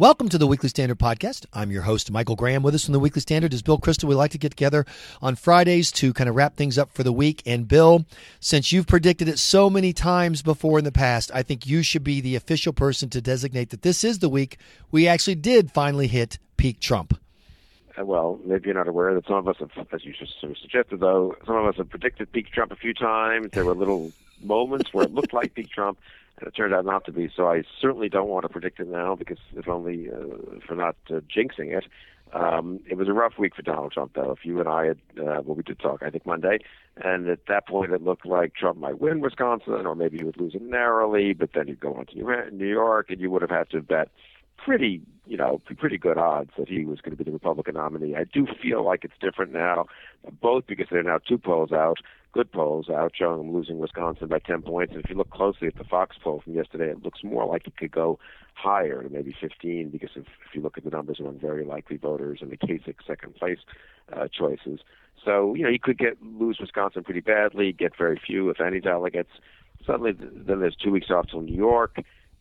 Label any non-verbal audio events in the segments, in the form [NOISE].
Welcome to the Weekly Standard Podcast. I'm your host, Michael Graham. With us from the Weekly Standard is Bill Kristol. We like to get together on Fridays to kind of wrap things up for the week. And Bill, since you've predicted it so many times before in the past, I think you should be the official person to designate that this is the week we actually did finally hit peak Trump. Uh, well, maybe you're not aware that some of us have, as you just suggested, though, some of us have predicted peak Trump a few times. There were little moments where it looked like peak Trump and it turned out not to be. So I certainly don't want to predict it now because if only uh, for not uh, jinxing it. Um, it was a rough week for Donald Trump, though. If you and I had, uh, well, we did talk, I think Monday, and at that point it looked like Trump might win Wisconsin, or maybe he would lose it narrowly, but then he'd go on to New York, and you would have had to bet pretty, you know, pretty good odds that he was going to be the Republican nominee. I do feel like it's different now, both because there are now two polls out good polls out showing him losing Wisconsin by 10 points. And if you look closely at the Fox poll from yesterday, it looks more like it could go higher to maybe 15 because if, if you look at the numbers among very likely voters and the Kasich second place uh, choices. So, you know, you could get lose Wisconsin pretty badly, get very few, if any, delegates. Suddenly, then there's two weeks off till New York.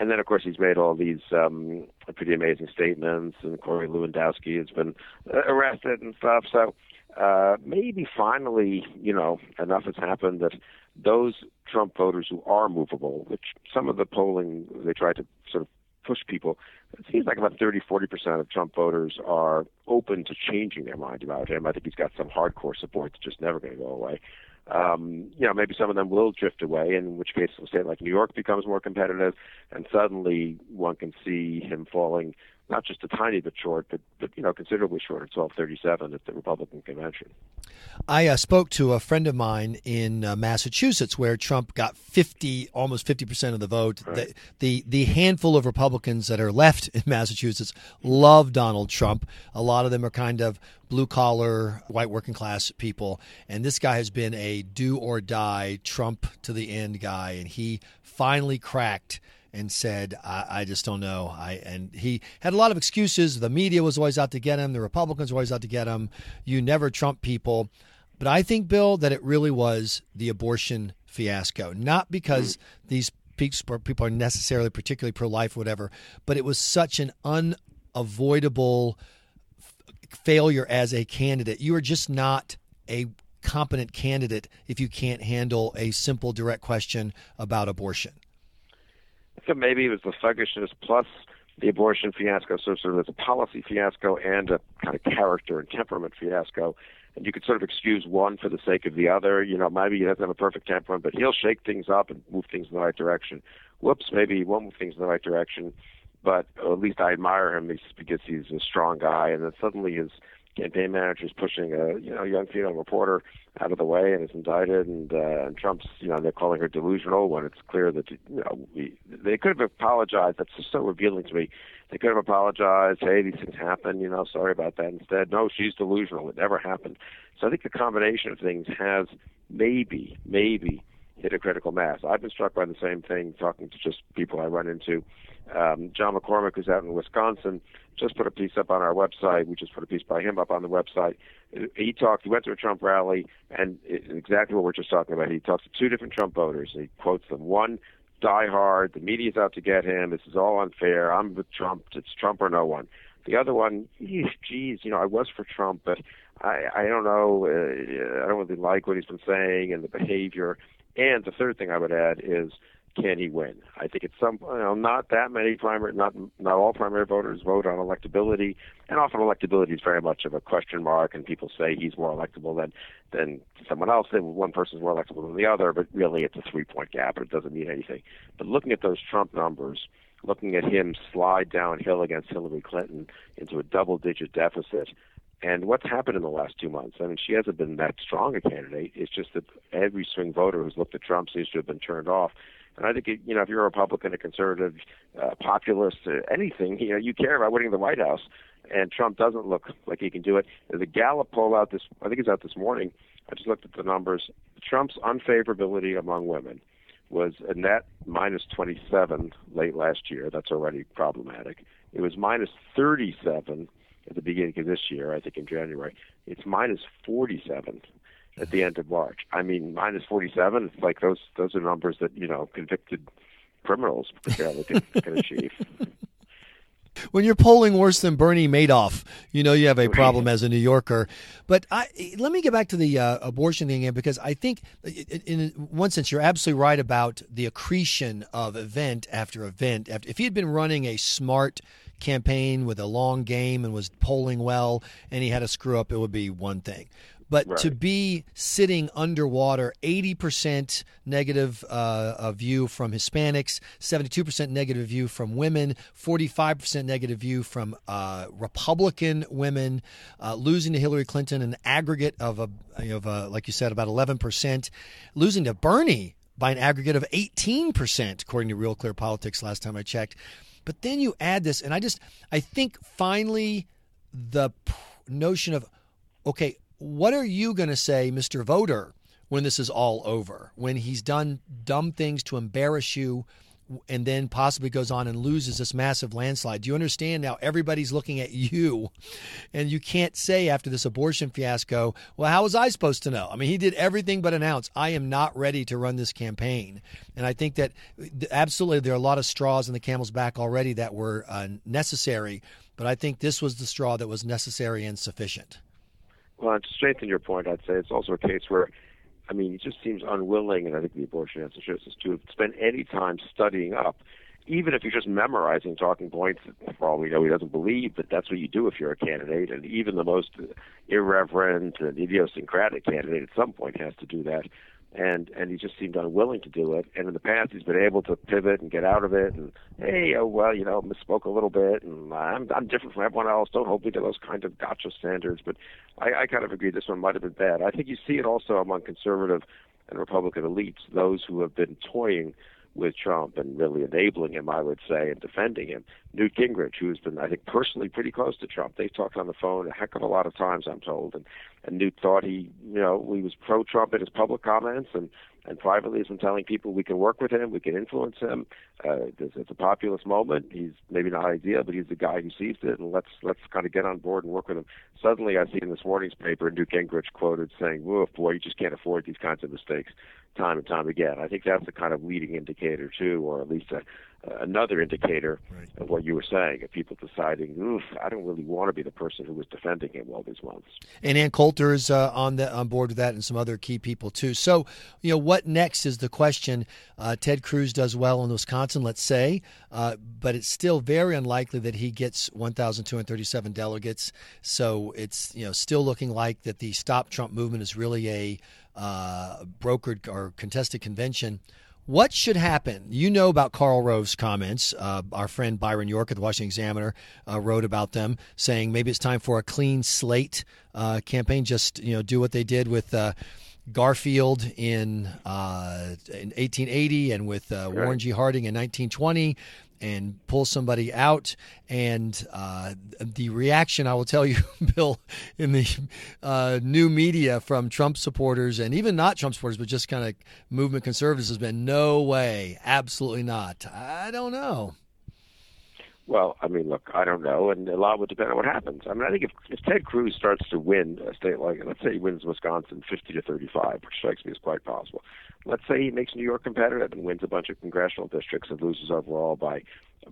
And then, of course, he's made all these um, pretty amazing statements, and Corey Lewandowski has been uh, arrested and stuff. So uh, maybe finally, you know, enough has happened that those Trump voters who are movable, which some of the polling they tried to sort of push people, it seems like about 30, 40 percent of Trump voters are open to changing their mind about him. I think he's got some hardcore support that's just never going to go away. Um, you know, maybe some of them will drift away, in which case a state like New York becomes more competitive, and suddenly one can see him falling not just a tiny bit short, but, but you know, considerably short at 1237 at the Republican convention. I uh, spoke to a friend of mine in uh, Massachusetts where Trump got 50, almost 50% of the vote. Right. The, the, the handful of Republicans that are left in Massachusetts love Donald Trump. A lot of them are kind of blue collar, white working class people. And this guy has been a do or die Trump to the end guy. And he finally cracked and said, I, I, just don't know. I and he had a lot of excuses. The media was always out to get him. The Republicans were always out to get him. You never Trump people. But I think, Bill, that it really was the abortion fiasco. Not because these people are necessarily particularly pro-life, whatever, but it was such an unavoidable failure as a candidate. You are just not a competent candidate if you can't handle a simple, direct question about abortion. Maybe it was the thuggishness plus the abortion fiasco, so sort of as a policy fiasco and a kind of character and temperament fiasco. And you could sort of excuse one for the sake of the other. You know, maybe he doesn't have a perfect temperament, but he'll shake things up and move things in the right direction. Whoops, maybe he won't move things in the right direction, but at least I admire him because he's a strong guy. And then suddenly his campaign manager is pushing a you know young female reporter out of the way and is indicted and uh, and Trump's you know they're calling her delusional when it's clear that you know we, they could have apologized. That's just so revealing to me. They could have apologized hey these things happen you know sorry about that instead. No she's delusional. It never happened. So I think the combination of things has maybe maybe hit a critical mass. I've been struck by the same thing talking to just people I run into um, John McCormack, who's out in Wisconsin, just put a piece up on our website. We just put a piece by him up on the website. He talked. He went to a Trump rally, and it, exactly what we're just talking about. He talks to two different Trump voters. He quotes them. One, die hard. The media's out to get him. This is all unfair. I'm with Trump. It's Trump or no one. The other one, geez, you know, I was for Trump, but I, I don't know. Uh, I don't really like what he's been saying and the behavior. And the third thing I would add is can he win? I think it's some, you know, not that many primary, not not all primary voters vote on electability, and often electability is very much of a question mark, and people say he's more electable than than someone else. Then one person's more electable than the other, but really it's a three point gap, and it doesn't mean anything. But looking at those Trump numbers, looking at him slide downhill against Hillary Clinton into a double digit deficit, and what's happened in the last two months? I mean, she hasn't been that strong a candidate. It's just that every swing voter who's looked at Trump seems to have been turned off. And I think you know if you're a Republican, a conservative, uh, populist, uh, anything, you know, you care about winning the White House. And Trump doesn't look like he can do it. The Gallup poll out this, I think it's out this morning. I just looked at the numbers. Trump's unfavorability among women was a net minus 27 late last year. That's already problematic. It was minus 37 at the beginning of this year, I think in January. It's minus 47 at the end of March. I mean, minus 47. It's like those those are numbers that you know convicted criminals barely can, can achieve. when you're polling worse than Bernie Madoff, you know you have a problem as a New Yorker. But I, let me get back to the uh, abortion thing again because I think, in one sense, you're absolutely right about the accretion of event after event. After, If he had been running a smart campaign with a long game and was polling well, and he had a screw up, it would be one thing. But right. to be sitting underwater, 80% negative uh, view from Hispanics, 72% negative view from women, 45% negative view from uh, Republican women, uh, losing to Hillary Clinton an aggregate of, a, of a, like you said, about 11%, losing to Bernie by an aggregate of 18%, according to Real Clear Politics last time I checked. But then you add this, and I just, I think finally the notion of, okay, what are you going to say, Mr. Voter, when this is all over? When he's done dumb things to embarrass you and then possibly goes on and loses this massive landslide? Do you understand now everybody's looking at you and you can't say after this abortion fiasco, well, how was I supposed to know? I mean, he did everything but announce, I am not ready to run this campaign. And I think that absolutely there are a lot of straws in the camel's back already that were uh, necessary, but I think this was the straw that was necessary and sufficient. Well, to strengthen your point, I'd say it's also a case where, I mean, he just seems unwilling, and I think the abortion answer shows this too, to spend any time studying up, even if you're just memorizing talking points. For all we know, he doesn't believe that that's what you do if you're a candidate, and even the most irreverent and idiosyncratic candidate at some point has to do that and and he just seemed unwilling to do it. And in the past, he's been able to pivot and get out of it. And hey, oh well, you know, misspoke a little bit, and uh, I'm I'm different from everyone else. Don't hold me to those kind of gotcha standards. But I, I kind of agree this one might have been bad. I think you see it also among conservative and Republican elites, those who have been toying with Trump and really enabling him, I would say, and defending him. Newt Gingrich, who's been, I think, personally pretty close to Trump. They've talked on the phone a heck of a lot of times, I'm told. And, and Newt thought he, you know, he was pro-Trump in his public comments, and and privately has been telling people we can work with him, we can influence him. Uh, it's, it's a populist moment. He's maybe not ideal, but he's the guy who sees it, and let's let's kind of get on board and work with him. Suddenly, I see in this morning's paper Newt Gingrich quoted saying, "Woof, boy, you just can't afford these kinds of mistakes." time and time again. I think that's the kind of leading indicator too, or at least a, another indicator right. of what you were saying, of people deciding, oof, I don't really want to be the person who was defending him all these months. And Ann Coulter is uh, on the on board with that, and some other key people too. So, you know, what next is the question. Uh, Ted Cruz does well in Wisconsin, let's say, uh, but it's still very unlikely that he gets 1,237 delegates. So it's you know still looking like that the Stop Trump movement is really a uh, brokered or contested convention. What should happen? You know about Karl Rove's comments. Uh, our friend Byron York at the Washington Examiner uh, wrote about them, saying maybe it's time for a clean slate uh, campaign. Just you know, do what they did with uh, Garfield in, uh, in 1880 and with uh, Warren G. Harding in 1920 and pull somebody out. And uh, the reaction, I will tell you, [LAUGHS] Bill, in the uh, new media from Trump supporters and even not Trump supporters, but just kind of movement conservatives has been no way, absolutely not. I don't know. Well, I mean, look, I don't know, and a lot would depend on what happens. I mean, I think if, if Ted Cruz starts to win a state like, let's say he wins Wisconsin 50 to 35, which strikes me as quite possible. Let's say he makes New York competitive and wins a bunch of congressional districts and loses overall by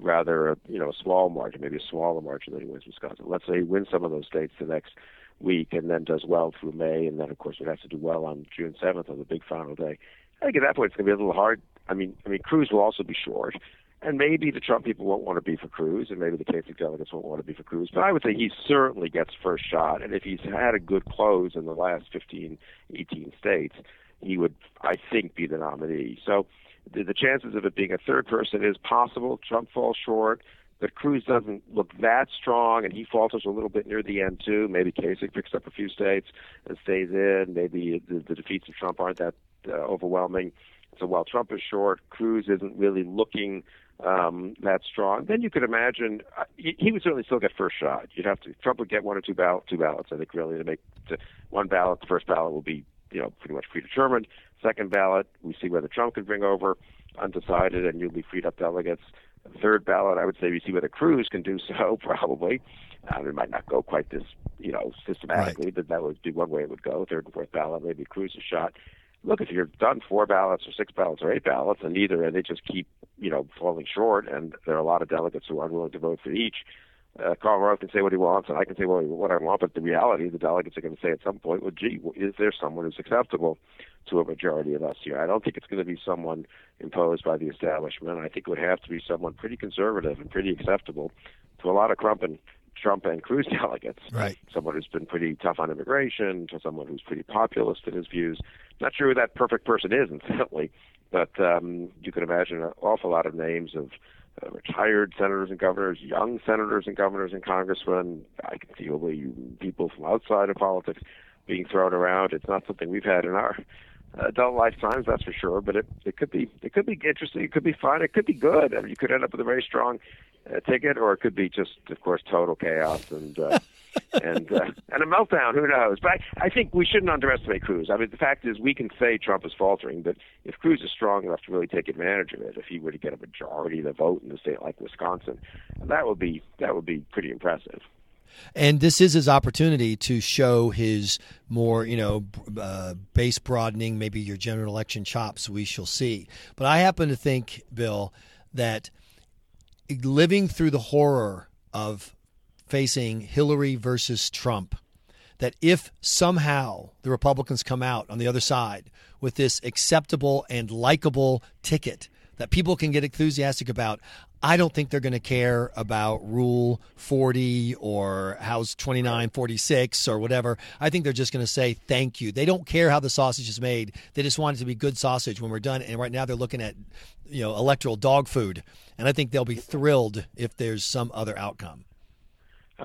rather, you know, a small margin, maybe a smaller margin than he wins Wisconsin. Let's say he wins some of those states the next week and then does well through May, and then of course would have to do well on June 7th on the big final day. I think at that point it's going to be a little hard. I mean, I mean, Cruz will also be short. And maybe the Trump people won't want to be for Cruz, and maybe the Kasich delegates won't want to be for Cruz. But I would say he certainly gets first shot. And if he's had a good close in the last 15, 18 states, he would, I think, be the nominee. So the, the chances of it being a third person is possible. Trump falls short, but Cruz doesn't look that strong, and he falters a little bit near the end too. Maybe Kasich picks up a few states and stays in. Maybe the, the defeats of Trump aren't that uh, overwhelming. So while Trump is short, Cruz isn't really looking um, that strong, then you could imagine uh, he, he would certainly still get first shot. You'd have to Trump would get one or two ballot, two ballots. I think really to make to, one ballot. The first ballot will be you know pretty much predetermined. Second ballot, we see whether Trump can bring over undecided, and you'll be freed up delegates. Third ballot, I would say we see whether Cruz can do so. [LAUGHS] Probably, um, it might not go quite this you know systematically, right. but that would be one way it would go. Third and fourth ballot, maybe Cruz is shot. Look, if you're done four ballots or six ballots or eight ballots, and neither, and they just keep, you know, falling short, and there are a lot of delegates who are unwilling to vote for each. Uh, Karl Rove can say what he wants, and I can say what, what I want, but the reality, the delegates are going to say at some point, well, gee, is there someone who's acceptable to a majority of us here? I don't think it's going to be someone imposed by the establishment. I think it would have to be someone pretty conservative and pretty acceptable to a lot of Trump and Trump and Cruz [LAUGHS] delegates. Right. Someone who's been pretty tough on immigration, to someone who's pretty populist in his views. Not sure who that perfect person is, [LAUGHS] incidentally, but um, you can imagine an awful lot of names of uh, retired senators and governors, young senators and governors and congressmen, I conceivably people from outside of politics being thrown around. It's not something we've had in our adult lifetimes, that's for sure. But it it could be it could be interesting. It could be fun. It could be good. I mean, you could end up with a very strong uh, ticket, or it could be just, of course, total chaos and. Uh, [LAUGHS] and uh, and a meltdown. Who knows? But I, I think we shouldn't underestimate Cruz. I mean, the fact is, we can say Trump is faltering, but if Cruz is strong enough to really take advantage of it, if he were to get a majority of the vote in a state like Wisconsin, that would be that would be pretty impressive. And this is his opportunity to show his more, you know, uh, base broadening, maybe your general election chops. We shall see. But I happen to think, Bill, that living through the horror of facing Hillary versus Trump, that if somehow the Republicans come out on the other side with this acceptable and likable ticket that people can get enthusiastic about, I don't think they're going to care about Rule 40 or House 2946 or whatever. I think they're just going to say thank you. They don't care how the sausage is made. They just want it to be good sausage when we're done. And right now they're looking at, you know, electoral dog food. And I think they'll be thrilled if there's some other outcome.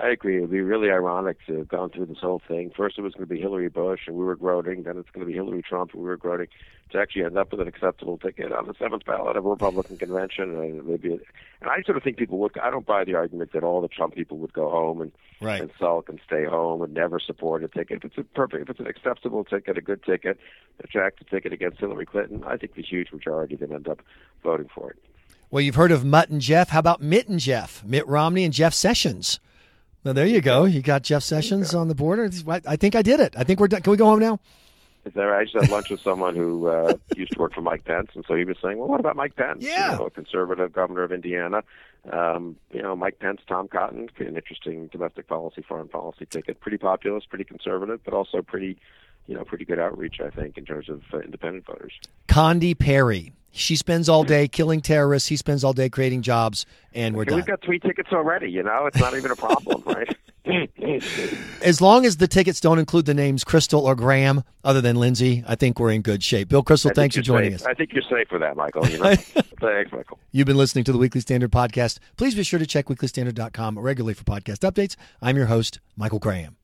I agree. It would be really ironic to have gone through this whole thing. First, it was going to be Hillary Bush, and we were groaning. Then it's going to be Hillary Trump, and we were groaning. To actually end up with an acceptable ticket on the seventh ballot of a Republican convention, and maybe. And I sort of think people would. I don't buy the argument that all the Trump people would go home and right. and sulk and stay home and never support a ticket. If it's a perfect, if it's an acceptable ticket, a good ticket, an attractive ticket against Hillary Clinton, I think the huge majority then end up voting for it. Well, you've heard of Mutt and Jeff. How about Mitt and Jeff? Mitt Romney and Jeff Sessions. Well, there you go. You got Jeff Sessions on the border. I think I did it. I think we're done. Can we go home now? Is that right? I just had lunch with someone who uh, [LAUGHS] used to work for Mike Pence, and so he was saying, "Well, what about Mike Pence? Yeah, you know, a conservative governor of Indiana. Um, you know, Mike Pence, Tom Cotton, an interesting domestic policy, foreign policy ticket. Pretty populist, pretty conservative, but also pretty, you know, pretty good outreach. I think in terms of uh, independent voters. Condi Perry. She spends all mm-hmm. day killing terrorists. He spends all day creating jobs, and we're done. We've got three tickets already. You know, it's not even a problem, right? [LAUGHS] [LAUGHS] as long as the tickets don't include the names Kristol or Graham, other than Lindsey, I think we're in good shape. Bill Kristol, thanks for joining safe. us. I think you're safe for that, Michael. You know? [LAUGHS] thanks, Michael. You've been listening to the Weekly Standard podcast. Please be sure to check weeklystandard.com regularly for podcast updates. I'm your host, Michael Graham.